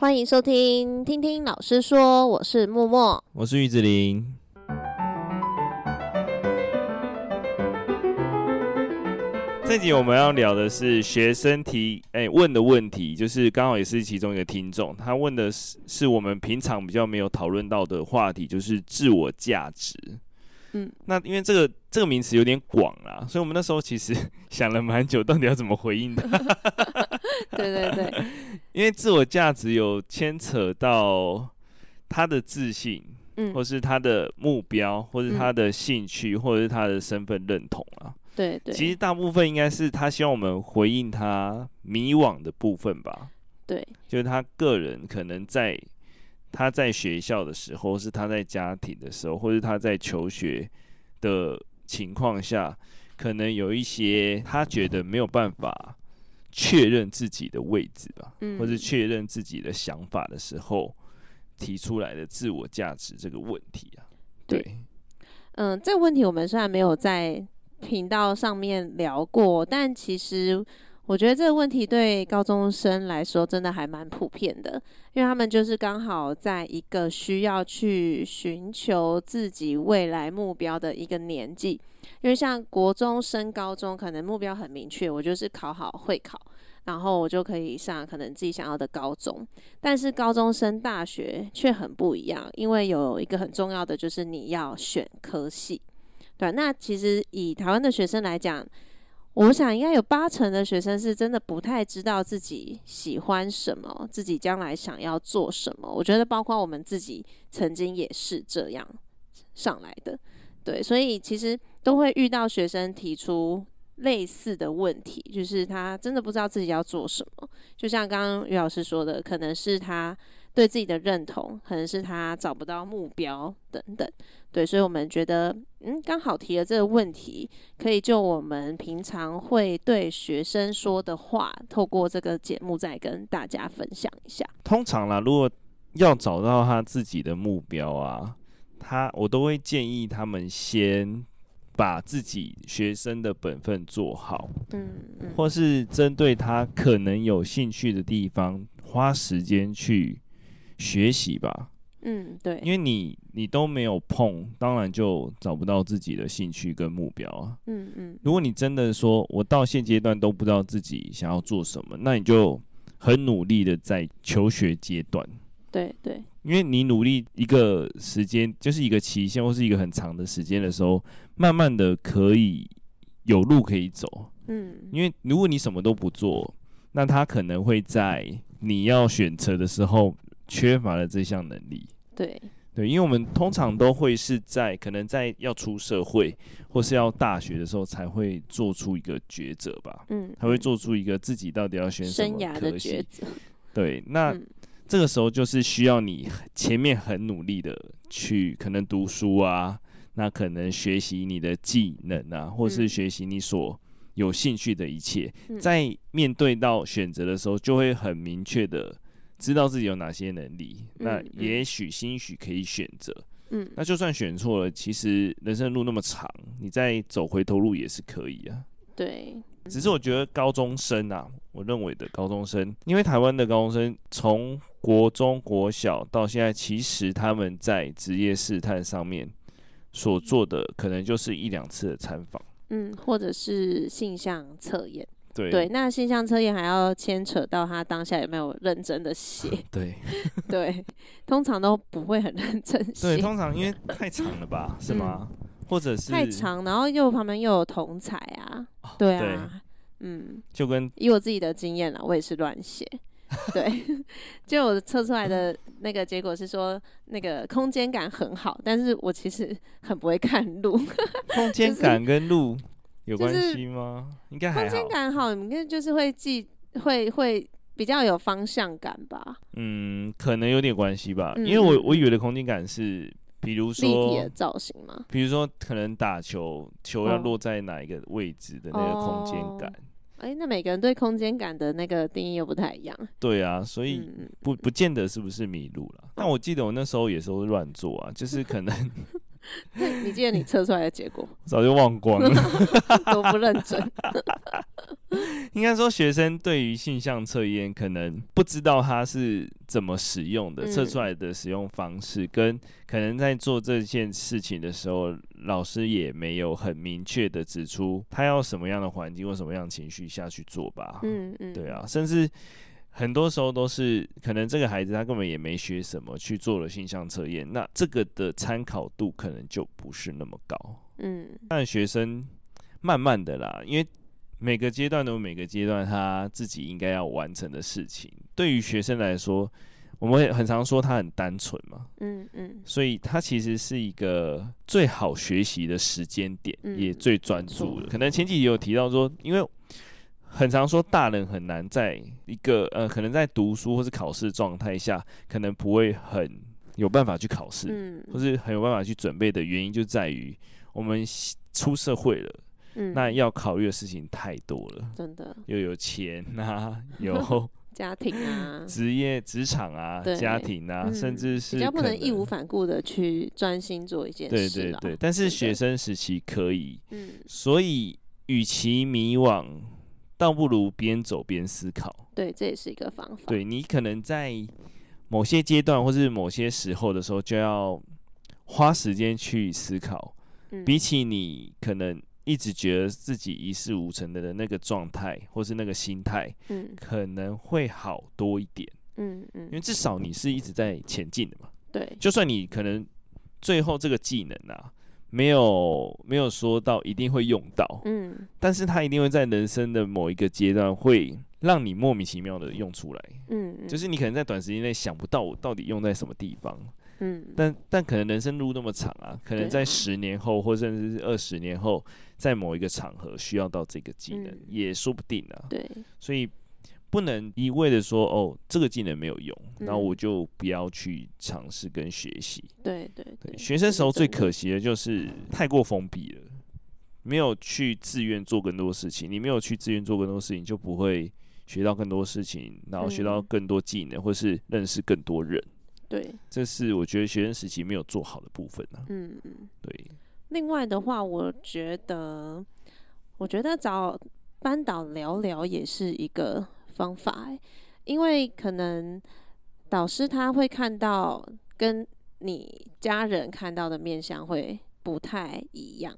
欢迎收听，听听老师说，我是默默，我是玉子琳。这集我们要聊的是学生提哎、欸、问的问题，就是刚好也是其中一个听众，他问的是是我们平常比较没有讨论到的话题，就是自我价值。嗯，那因为这个这个名词有点广啦，所以我们那时候其实 想了蛮久，到底要怎么回应他。对 对对，因为自我价值有牵扯到他的自信，嗯，或是他的目标，或是他的兴趣，嗯、或者是他的身份认同啊。对对，其实大部分应该是他希望我们回应他迷惘的部分吧。对，就是他个人可能在他在学校的时候，是他在家庭的时候，或是他在求学的情况下，可能有一些他觉得没有办法确认自己的位置吧，嗯，或是确认自己的想法的时候提出来的自我价值这个问题啊。对，嗯、呃，这个问题我们虽然没有在。频道上面聊过，但其实我觉得这个问题对高中生来说真的还蛮普遍的，因为他们就是刚好在一个需要去寻求自己未来目标的一个年纪。因为像国中升高中，可能目标很明确，我就是考好会考，然后我就可以上可能自己想要的高中。但是高中升大学却很不一样，因为有一个很重要的就是你要选科系。对，那其实以台湾的学生来讲，我想应该有八成的学生是真的不太知道自己喜欢什么，自己将来想要做什么。我觉得包括我们自己曾经也是这样上来的。对，所以其实都会遇到学生提出类似的问题，就是他真的不知道自己要做什么。就像刚刚于老师说的，可能是他。对自己的认同，可能是他找不到目标等等，对，所以我们觉得，嗯，刚好提了这个问题，可以就我们平常会对学生说的话，透过这个节目再跟大家分享一下。通常啦，如果要找到他自己的目标啊，他我都会建议他们先把自己学生的本分做好，嗯，嗯，或是针对他可能有兴趣的地方，花时间去。学习吧，嗯，对，因为你你都没有碰，当然就找不到自己的兴趣跟目标啊，嗯嗯。如果你真的说我到现阶段都不知道自己想要做什么，那你就很努力的在求学阶段，对对，因为你努力一个时间就是一个期限或是一个很长的时间的时候，慢慢的可以有路可以走，嗯，因为如果你什么都不做，那他可能会在你要选择的时候。缺乏了这项能力，对。对，因为我们通常都会是在可能在要出社会或是要大学的时候才会做出一个抉择吧，嗯，才会做出一个自己到底要选什么科系，对，那、嗯、这个时候就是需要你前面很努力的去可能读书啊，那可能学习你的技能啊，或是学习你所有兴趣的一切，嗯、在面对到选择的时候，就会很明确的。知道自己有哪些能力，嗯、那也许兴许可以选择。嗯，那就算选错了，其实人生路那么长，你再走回头路也是可以啊。对，只是我觉得高中生啊，我认为的高中生，因为台湾的高中生从国中国小到现在，其实他们在职业试探上面所做的，可能就是一两次的参访，嗯，或者是性向测验。对，对，那性向测验还要牵扯到他当下有没有认真的写。对，对，通常都不会很认真写。对，通常因为太长了吧，是吗？嗯、或者是太长，然后又旁边又有同彩啊，哦、对啊，对嗯，就跟以我自己的经验啦，我也是乱写。对，就我测出来的那个结果是说，那个空间感很好，但是我其实很不会看路。空间感跟路。有关系吗？应该还好。空间感好，应该就是会记，会会比较有方向感吧。嗯，可能有点关系吧。嗯、因为我我以为的空间感是，比如说立体的造型嘛。比如说，可能打球，球要落在哪一个位置的那个空间感。哎、那每个人对空间感的那个定义又不太一样。对啊，所以不不见得是不是迷路了。但我记得我那时候也是会乱做啊，就是可能。你记得你测出来的结果？早就忘光了，都不认真。应该说，学生对于性向测验可能不知道它是怎么使用的，测出来的使用方式，嗯、跟可能在做这件事情的时候，老师也没有很明确的指出他要什么样的环境或什么样的情绪下去做吧。嗯嗯，对啊，甚至很多时候都是可能这个孩子他根本也没学什么去做了性向测验，那这个的参考度可能就不是那么高。嗯，但学生慢慢的啦，因为。每个阶段都有每个阶段他自己应该要完成的事情。对于学生来说，我们会很常说他很单纯嘛，嗯嗯，所以他其实是一个最好学习的时间点，嗯、也最专注的。可能前几集有提到说，因为很常说大人很难在一个呃，可能在读书或是考试状态下，可能不会很有办法去考试，嗯，或是很有办法去准备的原因，就在于我们出社会了。嗯、那要考虑的事情太多了，真的，又有钱啊，有家庭啊，职业、职场啊，家庭啊，嗯、甚至是比较不能义无反顾的去专心做一件事。对对对，但是学生时期可以，嗯，所以与其迷惘，倒不如边走边思考。对，这也是一个方法。对，你可能在某些阶段或是某些时候的时候，就要花时间去思考，嗯、比起你可能。一直觉得自己一事无成的那个状态，或是那个心态，嗯，可能会好多一点，嗯嗯，因为至少你是一直在前进的嘛，对，就算你可能最后这个技能啊，没有没有说到一定会用到，嗯，但是它一定会在人生的某一个阶段会让你莫名其妙的用出来，嗯，就是你可能在短时间内想不到我到底用在什么地方。嗯，但但可能人生路那么长啊，可能在十年后，或甚至是二十年后，在某一个场合需要到这个技能，嗯、也说不定啊。对，所以不能一味的说哦，这个技能没有用，那、嗯、我就不要去尝试跟学习。对对对，学生时候最可惜的就是太过封闭了，没有去自愿做更多事情。你没有去自愿做更多事情，就不会学到更多事情，然后学到更多技能，嗯、或是认识更多人。对，这是我觉得学生时期没有做好的部分呢、啊。嗯嗯，对。另外的话，我觉得，我觉得找班导聊聊也是一个方法，因为可能导师他会看到跟你家人看到的面相会不太一样。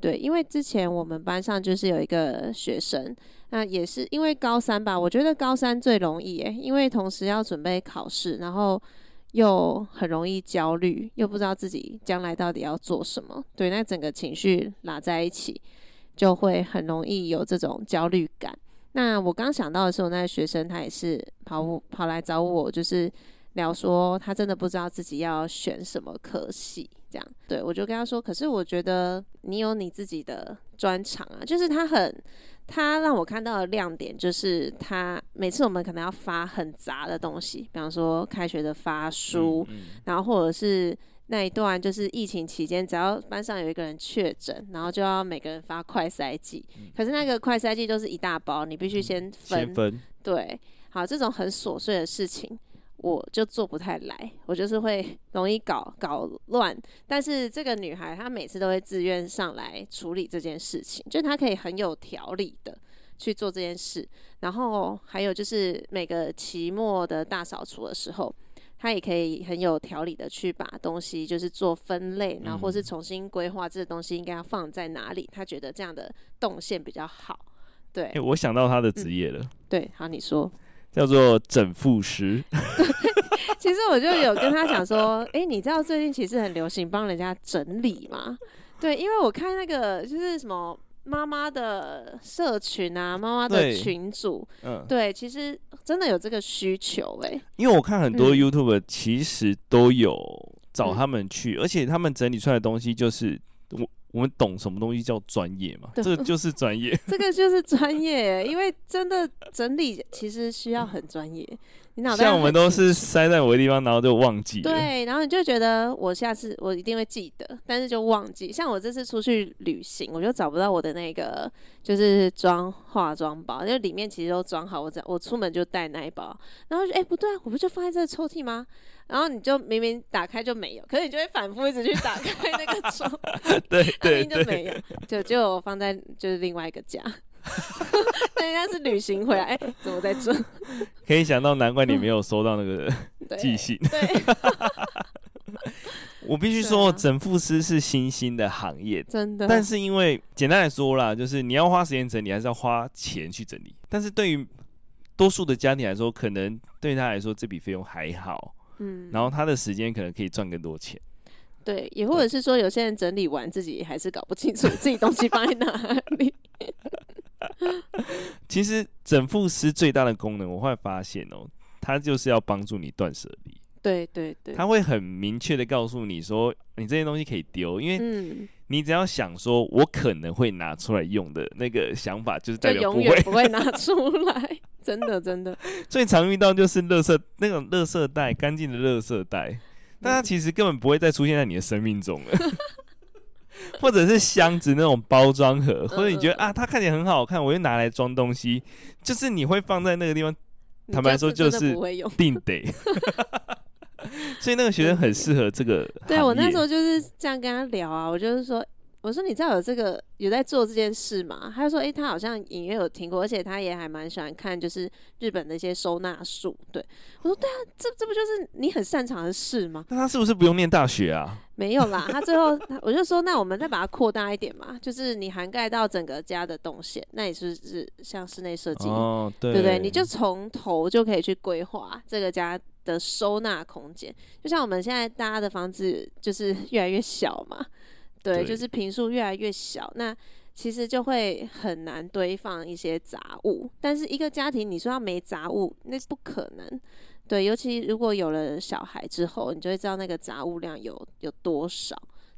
对，因为之前我们班上就是有一个学生，那也是因为高三吧，我觉得高三最容易诶，因为同时要准备考试，然后。又很容易焦虑，又不知道自己将来到底要做什么，对，那整个情绪拉在一起，就会很容易有这种焦虑感。那我刚想到的时候，那个学生他也是跑跑来找我，就是聊说他真的不知道自己要选什么科系，这样。对，我就跟他说，可是我觉得你有你自己的专长啊，就是他很。他让我看到的亮点就是，他每次我们可能要发很杂的东西，比方说开学的发书，嗯嗯、然后或者是那一段就是疫情期间，只要班上有一个人确诊，然后就要每个人发快筛剂。嗯、可是那个快筛剂都是一大包，你必须先分。先分。对，好，这种很琐碎的事情。我就做不太来，我就是会 容易搞搞乱。但是这个女孩她每次都会自愿上来处理这件事情，就她可以很有条理的去做这件事。然后还有就是每个期末的大扫除的时候，她也可以很有条理的去把东西就是做分类，然后或是重新规划这个东西应该要放在哪里。他觉得这样的动线比较好。对，欸，我想到他的职业了。嗯。对，好，你说。叫做整复师。其实我就有跟他讲说，哎、欸，你知道最近其实很流行帮人家整理吗？对，因为我看那个就是什么妈妈的社群啊，妈妈的群组，嗯，对，其实真的有这个需求哎、欸。因为我看很多 YouTube 其实都有找他们去，嗯、而且他们整理出来的东西就是我。我们懂什么东西叫专业嘛？对这个就是专业，这个就是专业，因为真的整理其实需要很专业。你脑袋像我们都是塞在某个地方，然后就忘记了。对，然后你就觉得我下次我一定会记得，但是就忘记。像我这次出去旅行，我就找不到我的那个就是装化妆包，因为里面其实都装好，我我出门就带那一包，然后就哎、欸、不对啊，我不就放在这个抽屉吗？然后你就明明打开就没有，可是你就会反复一直去打开那个窗 对对，就没有，就就放在就是另外一个家。那应该是旅行回来，哎、欸，怎么在这？可以想到，难怪你没有收到那个寄信。对，对我必须说，啊、整复师是新兴的行业，真的。但是因为简单来说啦，就是你要花时间整理，还是要花钱去整理。但是对于多数的家庭来说，可能对他来说这笔费用还好，嗯，然后他的时间可能可以赚更多钱。对，也或者是说，有些人整理完自己还是搞不清楚自己东西放在哪里。其实整副师最大的功能，我会发现哦，他就是要帮助你断舍离。对对对，他会很明确的告诉你说，你这些东西可以丢，因为你只要想说，我可能会拿出来用的那个想法，就是代表不会永远不会拿出来。真的真的，最常遇到就是垃圾那种垃圾袋，干净的垃圾袋。但它其实根本不会再出现在你的生命中了，或者是箱子那种包装盒，或者你觉得啊，它看起来很好看，我就拿来装东西，就是你会放在那个地方。坦白说，就是定得。所以那个学生很适合这个。对，我那时候就是这样跟他聊啊，我就是说。我说，你知道有这个有在做这件事吗？他就说，诶、欸，他好像隐约有听过，而且他也还蛮喜欢看，就是日本的一些收纳术。对，我说，对啊，这这不就是你很擅长的事吗？那他是不是不用念大学啊？没有啦，他最后我就说，那我们再把它扩大一点嘛，就是你涵盖到整个家的动线，那也是是像室内设计，哦，对不对？你就从头就可以去规划这个家的收纳空间，就像我们现在大家的房子就是越来越小嘛。对，对，就是坪数越来越小，那其实就会很难堆放一些杂物。但是一个家庭，你说要没杂物，那不可能。对，尤其如果有了小孩之后，你就会知道那个杂物量有有多少。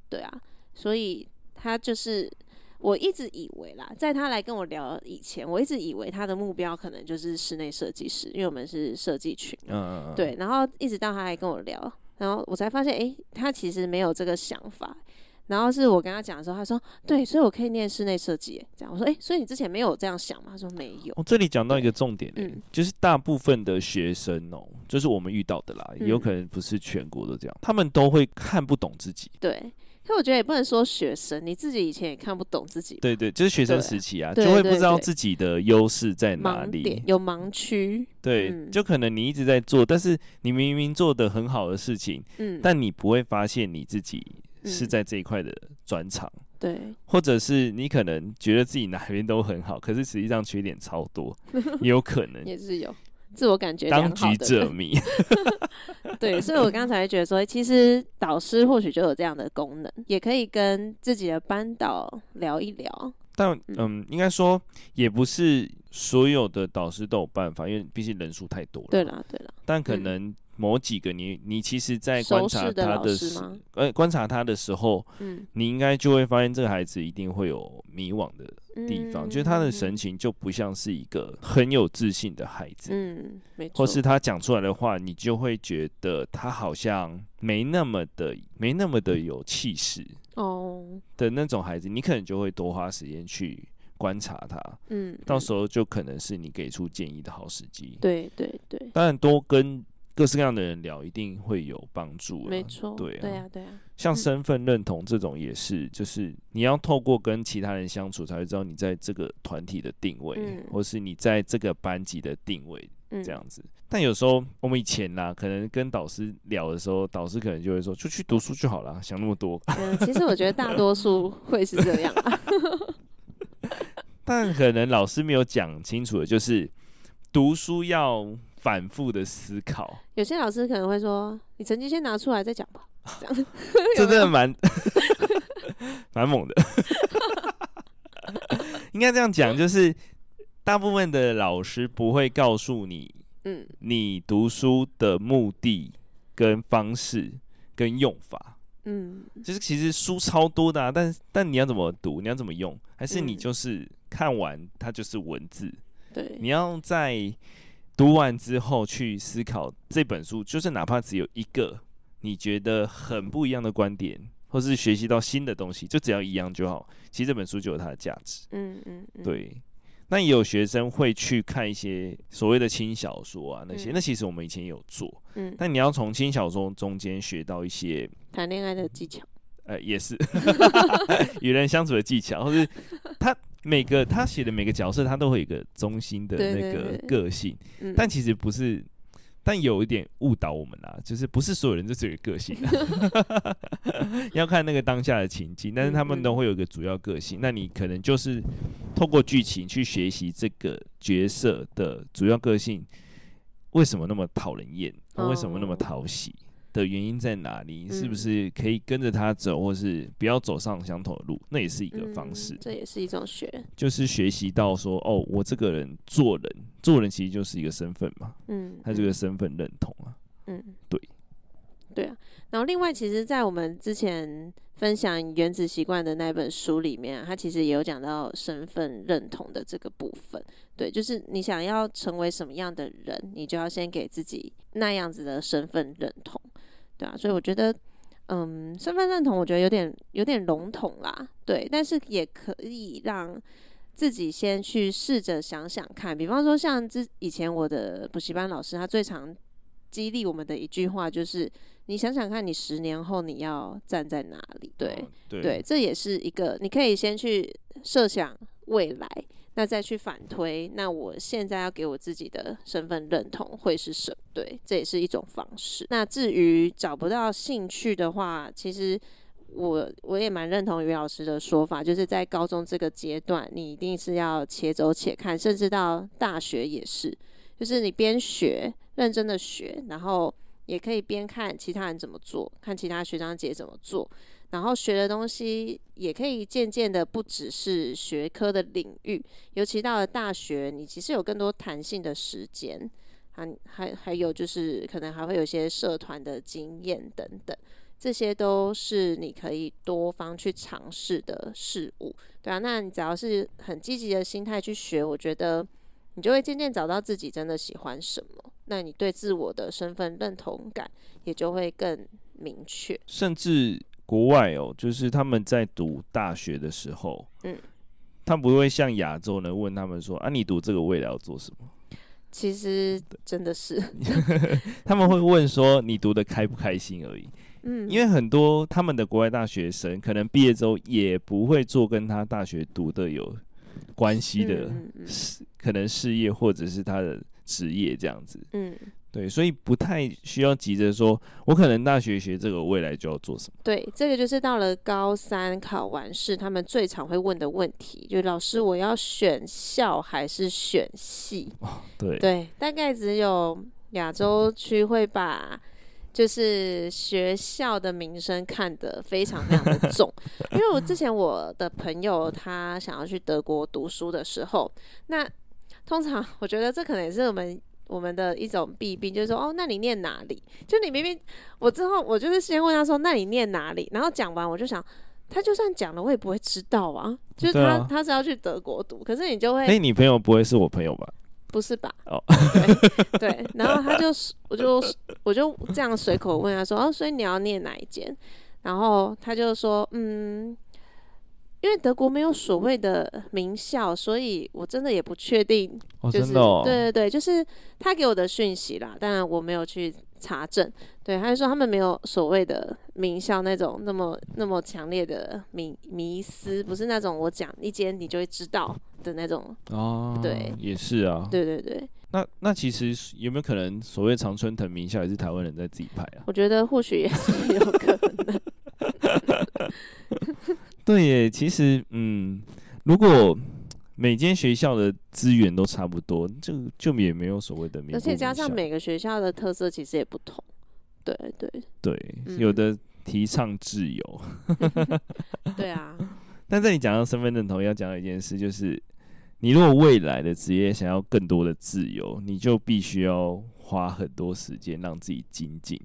对啊，所以他就是我一直以为啦，在他来跟我聊以前，我一直以为他的目标可能就是室内设计师，因为我们是设计群。嗯。对，然后一直到他来跟我聊，然后我才发现，诶，他其实没有这个想法。然后是我跟他讲的时候，他说：“对，所以我可以念室内设计。”这样我说：“哎，所以你之前没有这样想吗？”他说：“没有。”哦，这里讲到一个重点，嗯，就是大部分的学生哦，就是我们遇到的啦，也有可能不是全国都这样，他们都会看不懂自己。对，可我觉得也不能说学生，你自己以前也看不懂自己。对对，就是学生时期啊，就会不知道自己的优势在哪里，有盲区。对，就可能你一直在做，但是你明明做的很好的事情，嗯，但你不会发现你自己。是在这一块的专长，嗯，对，或者是你可能觉得自己哪边都很好，可是实际上缺点超多，也有可能也是有自我感觉当局者迷。对，所以我刚才觉得说，其实导师或许就有这样的功能，也可以跟自己的班导聊一聊。但嗯，应该说也不是所有的导师都有办法，因为毕竟人数太多了。对啦，对啦，但可能，嗯。某几个你，你其实，在观察他的时，呃，观察他的时候，嗯，你应该就会发现这个孩子一定会有迷惘的地方，嗯、就是他的神情就不像是一个很有自信的孩子，嗯，没错，或是他讲出来的话，你就会觉得他好像没那么的，没那么的有气势哦。的那种孩子，你可能就会多花时间去观察他，嗯，到时候就可能是你给出建议的好时机，对对对，当然多跟。各式各样的人聊，一定会有帮助。没错，对啊，对啊，对啊。像身份认同这种也是，嗯、就是你要透过跟其他人相处，才会知道你在这个团体的定位，嗯、或是你在这个班级的定位这样子。嗯、但有时候我们以前呢、啊，可能跟导师聊的时候，导师可能就会说：“就去读书就好了，想那么多。”嗯，其实我觉得大多数 会是这样、啊。但可能老师没有讲清楚的，就是读书要。反复的思考，有些老师可能会说：“你成绩先拿出来再讲吧。”这样，这真的蛮 蛮猛的。应该这样讲，就是大部分的老师不会告诉你，嗯，你读书的目的、跟方式、跟用法，嗯，就是其实书超多的啊，但但你要怎么读，你要怎么用，还是你就是看完它就是文字，对，你要在。读完之后去思考这本书，就是哪怕只有一个你觉得很不一样的观点，或是学习到新的东西，就只要一样就好。其实这本书就有它的价值。嗯嗯，嗯对。那也有学生会去看一些所谓的轻小说啊，那些、嗯、那其实我们以前也有做。嗯。但你要从轻小说中间学到一些谈恋爱的技巧。呃，也是 与人相处的技巧，或是他每个他写的每个角色，他都会有一个中心的那个个性，但其实不是，但有一点误导我们啦，就是不是所有人都是有个性，要看那个当下的情境，但是他们都会有一个主要个性，那你可能就是透过剧情去学习这个角色的主要个性，为什么那么讨人厌，为什么那么讨喜。的原因在哪里？是不是可以跟着他走，或是不要走上相同的路？那也是一个方式。嗯、这也是一种学，就是学习到说，哦，我这个人做人，做人其实就是一个身份嘛。嗯，他这个身份认同啊。嗯，对，对啊。然后另外，其实，在我们之前分享《原子习惯》的那本书里面啊，他其实也有讲到身份认同的这个部分。对，就是你想要成为什么样的人，你就要先给自己那样子的身份认同。对啊，所以我觉得，嗯，身份认同我觉得有点有点笼统啦，对，但是也可以让自己先去试着想想看，比方说像之以前我的补习班老师，他最常激励我们的一句话就是，你想想看你十年后你要站在哪里？对，哦、对，对，这也是一个你可以先去设想未来。那再去反推，那我现在要给我自己的身份认同会是什么？对，这也是一种方式。那至于找不到兴趣的话，其实我我也蛮认同于老师的说法，就是在高中这个阶段，你一定是要且走且看，甚至到大学也是，就是你边学，认真的学，然后也可以边看其他人怎么做，看其他学长姐怎么做。然后学的东西也可以渐渐的不只是学科的领域，尤其到了大学，你其实有更多弹性的时间，还还还有就是可能还会有一些社团的经验等等，这些都是你可以多方去尝试的事物，对啊，那你只要是很积极的心态去学，我觉得你就会渐渐找到自己真的喜欢什么，那你对自我的身份认同感也就会更明确，甚至。国外哦，就是他们在读大学的时候，嗯，他不会像亚洲人问他们说啊，你读这个未来要做什么？其实真的是，他们会问说你读的开不开心而已。嗯，因为很多他们的国外大学生可能毕业之后也不会做跟他大学读的有关系的事，可能事业或者是他的职业这样子。嗯。对，所以不太需要急着说，我可能大学学这个，未来就要做什么。对，这个就是到了高三考完试，他们最常会问的问题，就老师，我要选校还是选系？哦，对对，大概只有亚洲区会把就是学校的名声看得非常非常的重，因为我之前我的朋友他想要去德国读书的时候，那通常我觉得这可能也是我们。我们的一种弊病就是说，哦，那你念哪里？就你明明我之后，我就是先问他说，那你念哪里？然后讲完，我就想，他就算讲了，我也不会知道啊。就是他，啊、他是要去德国读，可是你就会，哎，你朋友不会是我朋友吧？不是吧？哦，对，对。然后他就，我就，我就这样随口问他说，哦，所以你要念哪一间？然后他就说，嗯。因为德国没有所谓的名校，所以我真的也不确定。就是，对对对，就是他给我的讯息啦。当然我没有去查证。对，他就说他们没有所谓的名校那种那么那么强烈的迷迷思，不是那种我讲一间你就会知道的那种。哦，对，也是啊。对对对。那那其实有没有可能所谓常春藤名校也是台湾人在自己拍啊？我觉得或许也是有可能。对耶，其实嗯，如果每间学校的资源都差不多，就就也没有所谓的名。而且加上每个学校的特色其实也不同，对对对，有的提倡自由，对啊。但在你讲到身份认同，要讲的一件事就是，你如果未来的职业想要更多的自由，你就必须要花很多时间让自己精进。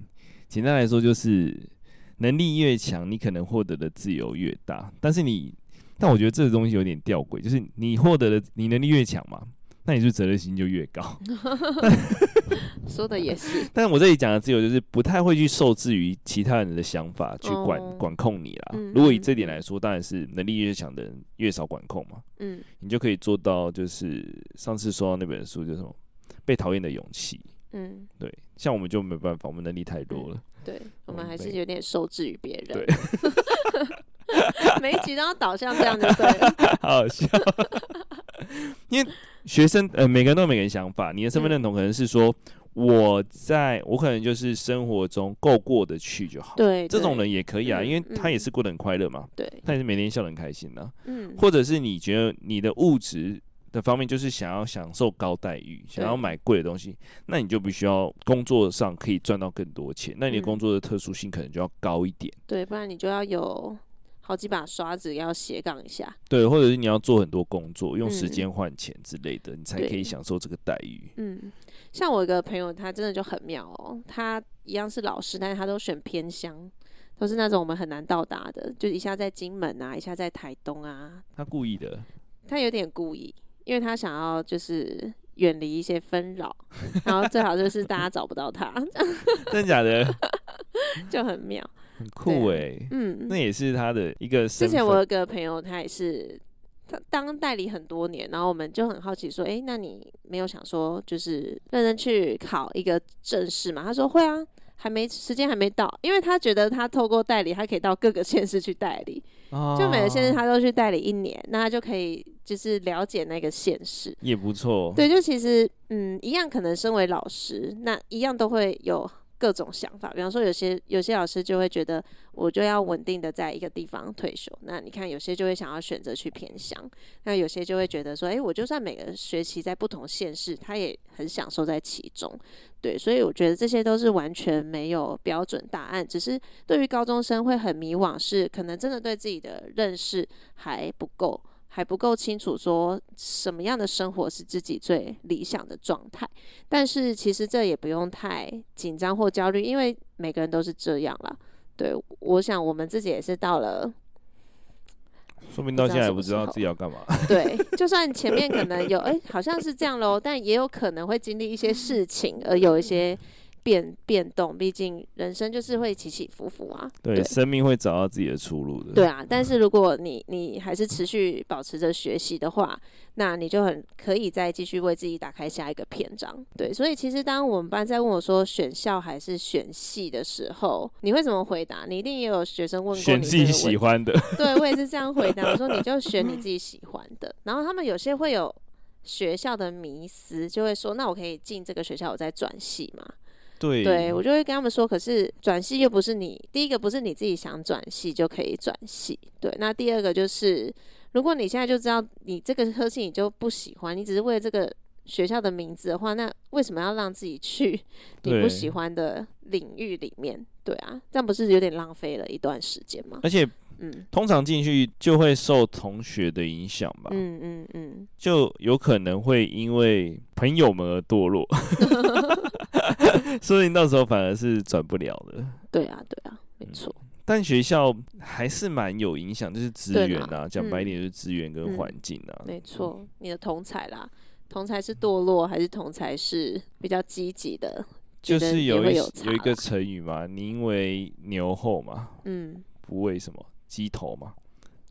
简单来说就是。能力越强，你可能获得的自由越大。但是你，但我觉得这个东西有点吊诡，就是你获得的，你能力越强嘛，那你是责任心就越高。说的也是。但是我这里讲的自由，就是不太会去受制于其他人的想法去管、哦、管控你啦。嗯、如果以这点来说，当然是能力越强的人越少管控嘛。嗯，你就可以做到，就是上次说到那本书，就是什么被讨厌的勇气。嗯，对，像我们就没办法，我们能力太弱了。对，我们还是有点受制于别人。对，每一集都要导向这样就对了，好好笑。因为学生呃，每个人都有每个人想法。你的身份认同可能是说，我在我可能就是生活中够过得去就好。对，这种人也可以啊，因为他也是过得很快乐嘛。对，他也是每天笑得很开心的。嗯，或者是你觉得你的物质的方面就是想要享受高待遇，想要买贵的东西，那你就必须要工作上可以赚到更多钱。那你的工作的特殊性可能就要高一点。对，不然你就要有。好几把刷子要斜杠一下，对，或者是你要做很多工作，用时间换钱之类的，嗯，你才可以享受这个待遇。嗯，像我一个朋友，他真的就很妙哦，他一样是老师，但是他都选偏乡，都是那种我们很难到达的，就一下在金门啊，一下在台东啊。他故意的，他有点故意，因为他想要就是远离一些纷扰，然后最好就是大家找不到他。真的假的？就很妙。很酷哎、欸，嗯，那也是他的一个。之前我有个朋友，他也是他当代理很多年，然后我们就很好奇说，哎、欸，那你没有想说就是认真去考一个正式吗？他说会啊，还没时间还没到，因为他觉得他透过代理，他可以到各个县市去代理，哦、就每个县市他都去代理一年，那他就可以就是了解那个现实，也不错。对，就其实嗯，一样可能身为老师，那一样都会有。各种想法，比方说有些有些老师就会觉得我就要稳定的在一个地方退休，那你看有些就会想要选择去偏乡，那有些就会觉得说，诶，我就算每个学期在不同县市，他也很享受在其中，对，所以我觉得这些都是完全没有标准答案，只是对于高中生会很迷惘，是可能真的对自己的认识还不够。还不够清楚，说什么样的生活是自己最理想的状态。但是其实这也不用太紧张或焦虑，因为每个人都是这样啦。对，我想我们自己也是到了，说明到现在也不知道自己要干嘛。对，就算前面可能有，哎、欸，好像是这样喽，但也有可能会经历一些事情，而有一些。变变动，毕竟人生就是会起起伏伏啊。对，对，生命会找到自己的出路的。对啊，但是如果你你还是持续保持着学习的话，那你就很可以再继续为自己打开下一个篇章。对，所以其实当我们班在问我说选校还是选系的时候，你会怎么回答？你一定也有学生问过选自己喜欢的。对，我也是这样回答。我说你就选你自己喜欢的。然后他们有些会有学校的迷思，就会说那我可以进这个学校，我再转系吗？对，对，我就会跟他们说，可是转系又不是你第一个，不是你自己想转系就可以转系。对，那第二个就是，如果你现在就知道你这个科系你就不喜欢，你只是为了这个学校的名字的话，那为什么要让自己去 你不喜欢的领域里面？对，对啊，这样不是有点浪费了一段时间吗？而且，嗯，通常进去就会受同学的影响吧。嗯嗯嗯，就有可能会因为朋友们而堕落。所以到时候反而是转不了的。对啊，对啊，没错、嗯。但学校还是蛮有影响，就是资源啊，讲白一点就是资源跟环境啊。嗯、没错，你的同才啦，同才是堕落还是同才是比较积极的？就是有一有，有一个成语嘛，宁为牛后嘛，嗯，不为什么鸡头嘛。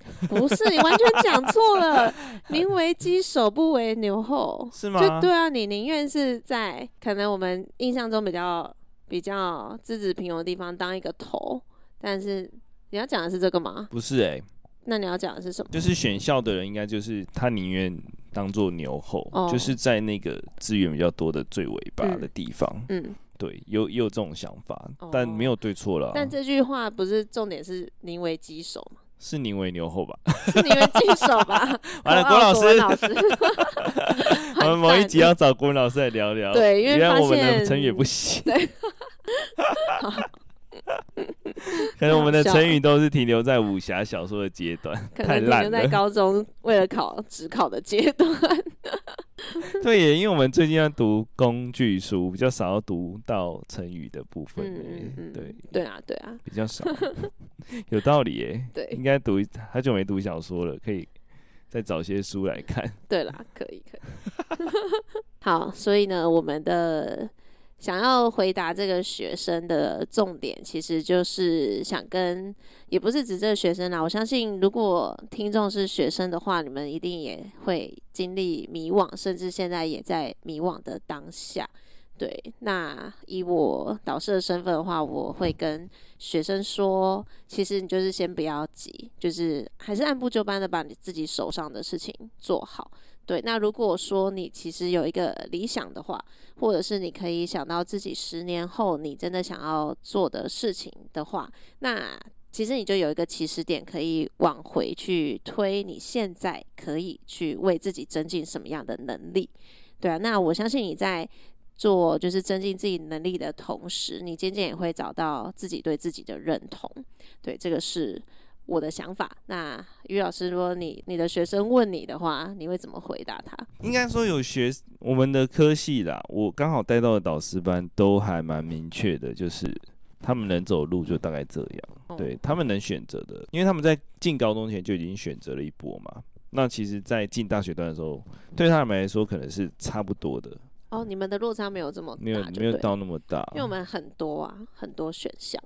不是，你完全讲错了。宁为鸡首，不为牛后，是吗？就对啊，你宁愿是在可能我们印象中比较比较资质平庸的地方当一个头，但是你要讲的是这个吗？不是哎、欸，那你要讲的是什么？就是选校的人应该就是他宁愿当做牛后、哦，就是在那个资源比较多的最尾巴的地方。嗯，嗯对，有有这种想法，但没有对错了、啊。但这句话不是重点，是宁为鸡首吗？是宁为牛后吧？是宁为鸡手吧？完了，郭老师，老师 我们某一集要找郭老师来聊聊。对，因为发现我们的成语也不行。对，可能我们的成语都是停留在武侠小说的阶段，太烂了。高中为了考职考的阶段。对耶，因为我们最近要读工具书，比较少要读到成语的部分。嗯嗯，对对啊，对啊，比较少，有道理耶。对，应该读好久没读小说了，可以再找些书来看。对啦，可以可以。好，所以呢，我们的。想要回答这个学生的重点，其实就是想跟，也不是指这个学生啦。我相信，如果听众是学生的话，你们一定也会经历迷惘，甚至现在也在迷惘的当下。对，那以我导师的身份的话，我会跟学生说，其实你就是先不要急，就是还是按部就班的把你自己手上的事情做好。对，那如果说你其实有一个理想的话，或者是你可以想到自己十年后你真的想要做的事情的话，那其实你就有一个起始点可以往回去推，你现在可以去为自己增进什么样的能力。对啊，那我相信你在。做就是增进自己能力的同时，你渐渐也会找到自己对自己的认同。对，这个是我的想法。那于老师，如果你你的学生问你的话，你会怎么回答他？应该说有学我们的科系啦，我刚好带到的导师班都还蛮明确的，就是他们能走的路就大概这样。哦、对他们能选择的，因为他们在进高中前就已经选择了一波嘛。那其实，在进大学段的时候，对他们来说可能是差不多的。哦，你们的落差没有这么大，没有没有到那么大，因为我们很多啊，很多选项。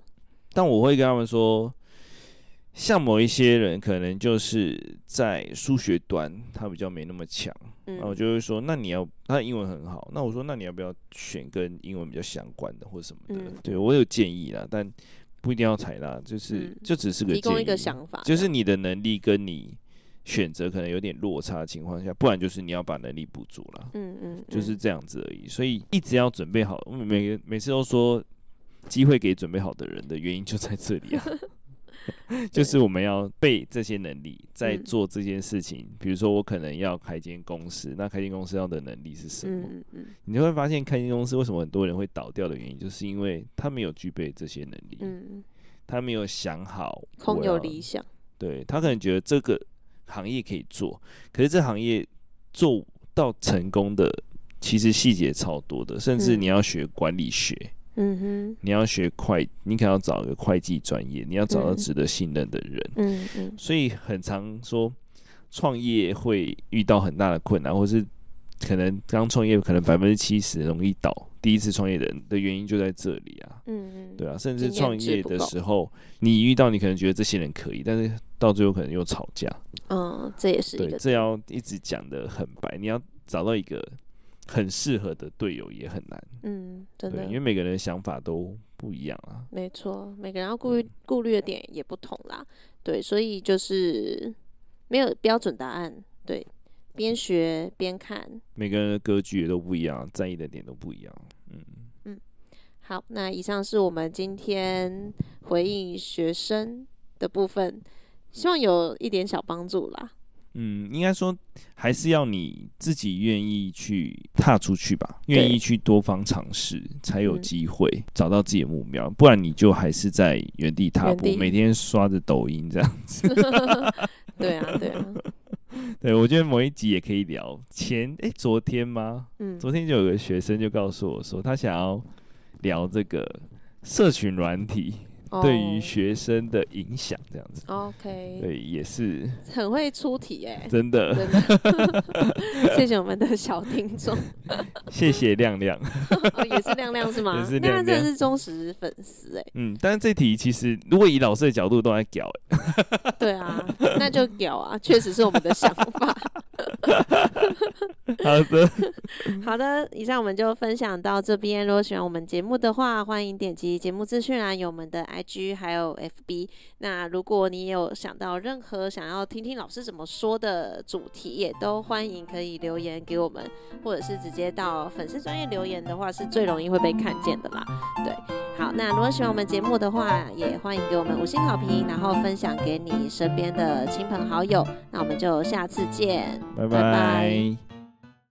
但我会跟他们说，像某一些人可能就是在数学端他比较没那么强，嗯，那我就会说，那你要他英文很好，那我说，那你要不要选跟英文比较相关的或什么的？嗯，对我有建议啦，但不一定要采纳，就是，嗯，就只是个建议，提供一个想法，就是你的能力跟你。选择可能有点落差的情况下，不然就是你要把能力补足了。嗯嗯，就是这样子而已。所以一直要准备好。每每次都说机会给准备好的人的原因就在这里啊，就是我们要背这些能力，在做这件事情。比如说我可能要开间公司，那开间公司要的能力是什么？嗯嗯，你就会发现开间公司为什么很多人会倒掉的原因，就是因为他没有具备这些能力。嗯，他没有想好，空有理想。对，他可能觉得这个。行业可以做，可是这行业做到成功的，其实细节超多的，甚至你要学管理学，嗯哼，你要学会，你可能要找一个会计专业，你要找到值得信任的人，嗯嗯，所以很常说创业会遇到很大的困难，或是可能刚创业可能百分之七十容易倒，第一次创业的人的原因就在这里啊，嗯嗯，对啊，甚至创业的时候，你遇到你可能觉得这些人可以，但是到最后可能又吵架。嗯，这也是一个对，这要一直讲的很白。你要找到一个很适合的队友也很难。嗯，真的，因为每个人的想法都不一样啊。没错，每个人要顾虑顾虑的点也不同啦。对，所以就是没有标准答案。对，边学边看。每个人的格局也都不一样，在意的点都不一样。嗯嗯，好，那以上是我们今天回应学生的部分。希望有一点小帮助啦。嗯，应该说还是要你自己愿意去踏出去吧，愿意去多方尝试，才有机会找到自己的目标。嗯、不然你就还是在原地踏步，每天刷着抖音这样子。对啊，对啊。对，我觉得某一集也可以聊。前哎、欸，昨天吗？嗯，昨天就有个学生就告诉我说，他想要聊这个社群软体。对于学生的影响，这样子，OK，对，也是。很会出题哎，真的，真的。谢谢我们的小听众，谢谢亮亮，哦，也是亮亮是吗？也是亮亮，真的是忠实粉丝哎，嗯，但是这题其实如果以老师的角度都在屌哎，对啊，那就屌啊，确实是我们的想法。好的，好的，以上我们就分享到这边。如果喜欢我们节目的话，欢迎点击节目资讯栏有我们的 IG 还有 FB。那如果你有想到任何想要听听老师怎么说的主题，也都欢迎可以留言给我们，或者是直接到粉丝专业留言的话，是最容易会被看见的啦。对，好，那如果喜欢我们节目的话，也欢迎给我们五星好评，然后分享给你身边的亲朋好友。那我们就下次见，拜拜。拜拜。